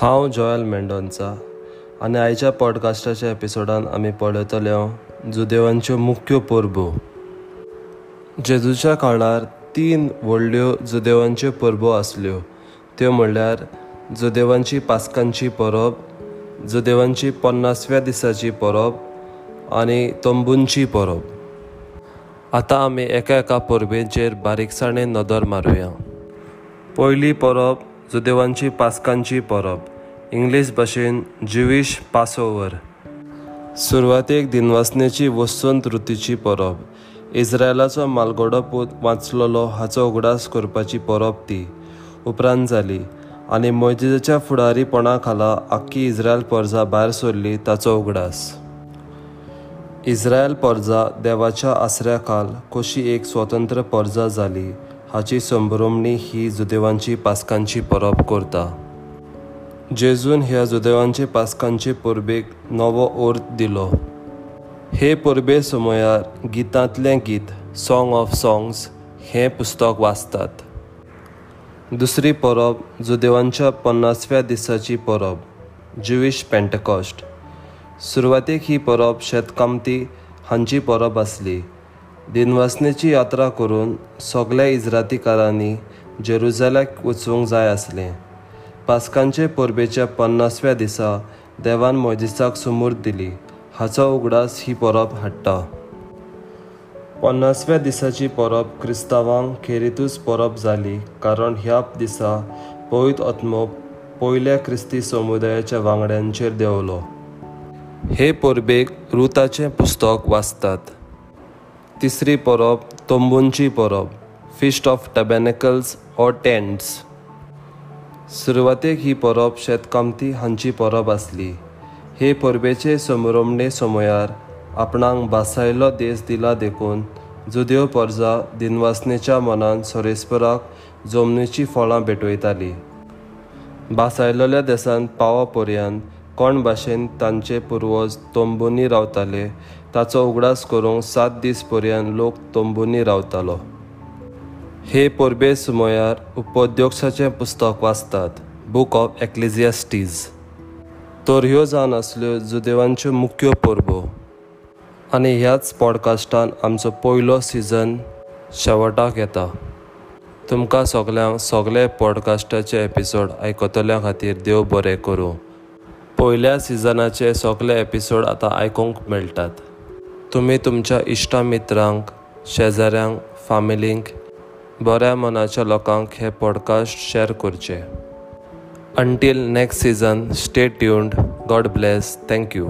हांव जॉयल मेंडोन्सा आनी आयच्या पॉडकास्टाच्या एपिसोडान आमी पळयतल्यो जुदेवांच्यो मुख्य परबो. जेजूच्या काळार तीन व्हडल्यो जुदेवांच्यो परबो आसल्यो. त्यो म्हणल्यार जुदेवांची पास्कांची परब जुदेवांची पन्नासव्या दिसाची परब आनी तंबूंची परब. आतां आमी एका एका परबेचेर बारीकसाणेन नदर मारुया. पयली परब जुदेवांची पास्कांची परब. इंग्लीश भाशेन ज्युवीश पासओवर सुरवातेक दिनवासनेची वसंत ऋतूची परब. इस्रायलाचो मालगोडो पूत वाचलोलो हाचो उगडास करपाची परब ती. उपरांत जाली. आनी मोयजेच्या फुडारीपणा खाला आख्खी इस्रायल पर्जा भायर सरली ताचो उगडास. इस्रायल पर्जा देवाच्या आसऱ्या खाल कशी एक स्वतंत्र पर्जा जाली. हाची संभ्रमणी ही जुदेवांची पासकांची परब करता. जेजून ह्या जुदेवांचे पासकांचे परबेक नवो अर्थ दिलो. हे परबे समयार गीतांतलें गीत सॉंग ऑफ सॉंग्स हें पुस्तक वाचतात. दुसरी परब जुदेवांच्या पन्नासव्या दिसाची परब जुवीश पेंटकॉस्ट सुरवातेक ही परब शेतकामती हांची परब आसली दिनवासनेची यात्रा करून सगल्या इजरातीकारांनी जेरुजाल्याक वचूंक जाय आसलें. पास्कांचे परबेच्या पन्नासव्या दिसा देवान मोजिसाक सुमूर दिली. हाचो उगडास ही परब हाडटा. पन्नासव्या दिसाची परब क्रिस्तावांक खेरीतूच परब जाली कारण ह्या दिसा पवित आत्मो पयल्या क्रिस्ती समुदायाच्या वांगड्यांचेर देंवलो. हे परबेक रुताचें पुस्तक वाचतात. तिसरी परब तोंबूंची Parab feast of tabernacles or tents सुरवातेक ही परब शेतकामती हांची परब आसली हे परबेचे समरमणे समयार आपणांक बासायलो देश दिला देखून जुदेव पर्जा दिनवासनेच्या मनान सोरेस्पराक जमनीची फळां भेटयताली बासायलेल्या देसान पावा पर्यंत कोण भाशेन तांचे पुर्वज तोंबुनी रावताले ताचो उगडास करूंक सात दीस पर्यंत लोक तोंबुनी रावतालो. हे परबे सुमयार उपोद्योगसाचें पुस्तक वाचतात बूक ऑफ एक्लिजियास्टीज तर ह्यो जावन आसल्यो जुदेवांच्यो मुख्यो परबो. आनी ह्याच पॉडकास्टान आमचो पयलो सिजन शेवटाक येता. तुमकां सगल्यांक सगळे पॉडकास्टाचे एपिसोड आयकतल्या खातीर देव बरें करूं. पयल्या सिजनाचे सगळे एपिसोड आतां आयकूंक मेळटात तुमी तुमच्या इश्टा मित्रांक शेजाऱ्यांक फामिलींक बऱ्या मनाच्या लोकांक हे पॉडकास्ट शेअर करचे. Until next season stay tuned God bless thank you